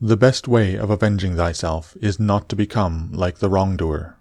The best way of avenging thyself is not to become like the wrongdoer.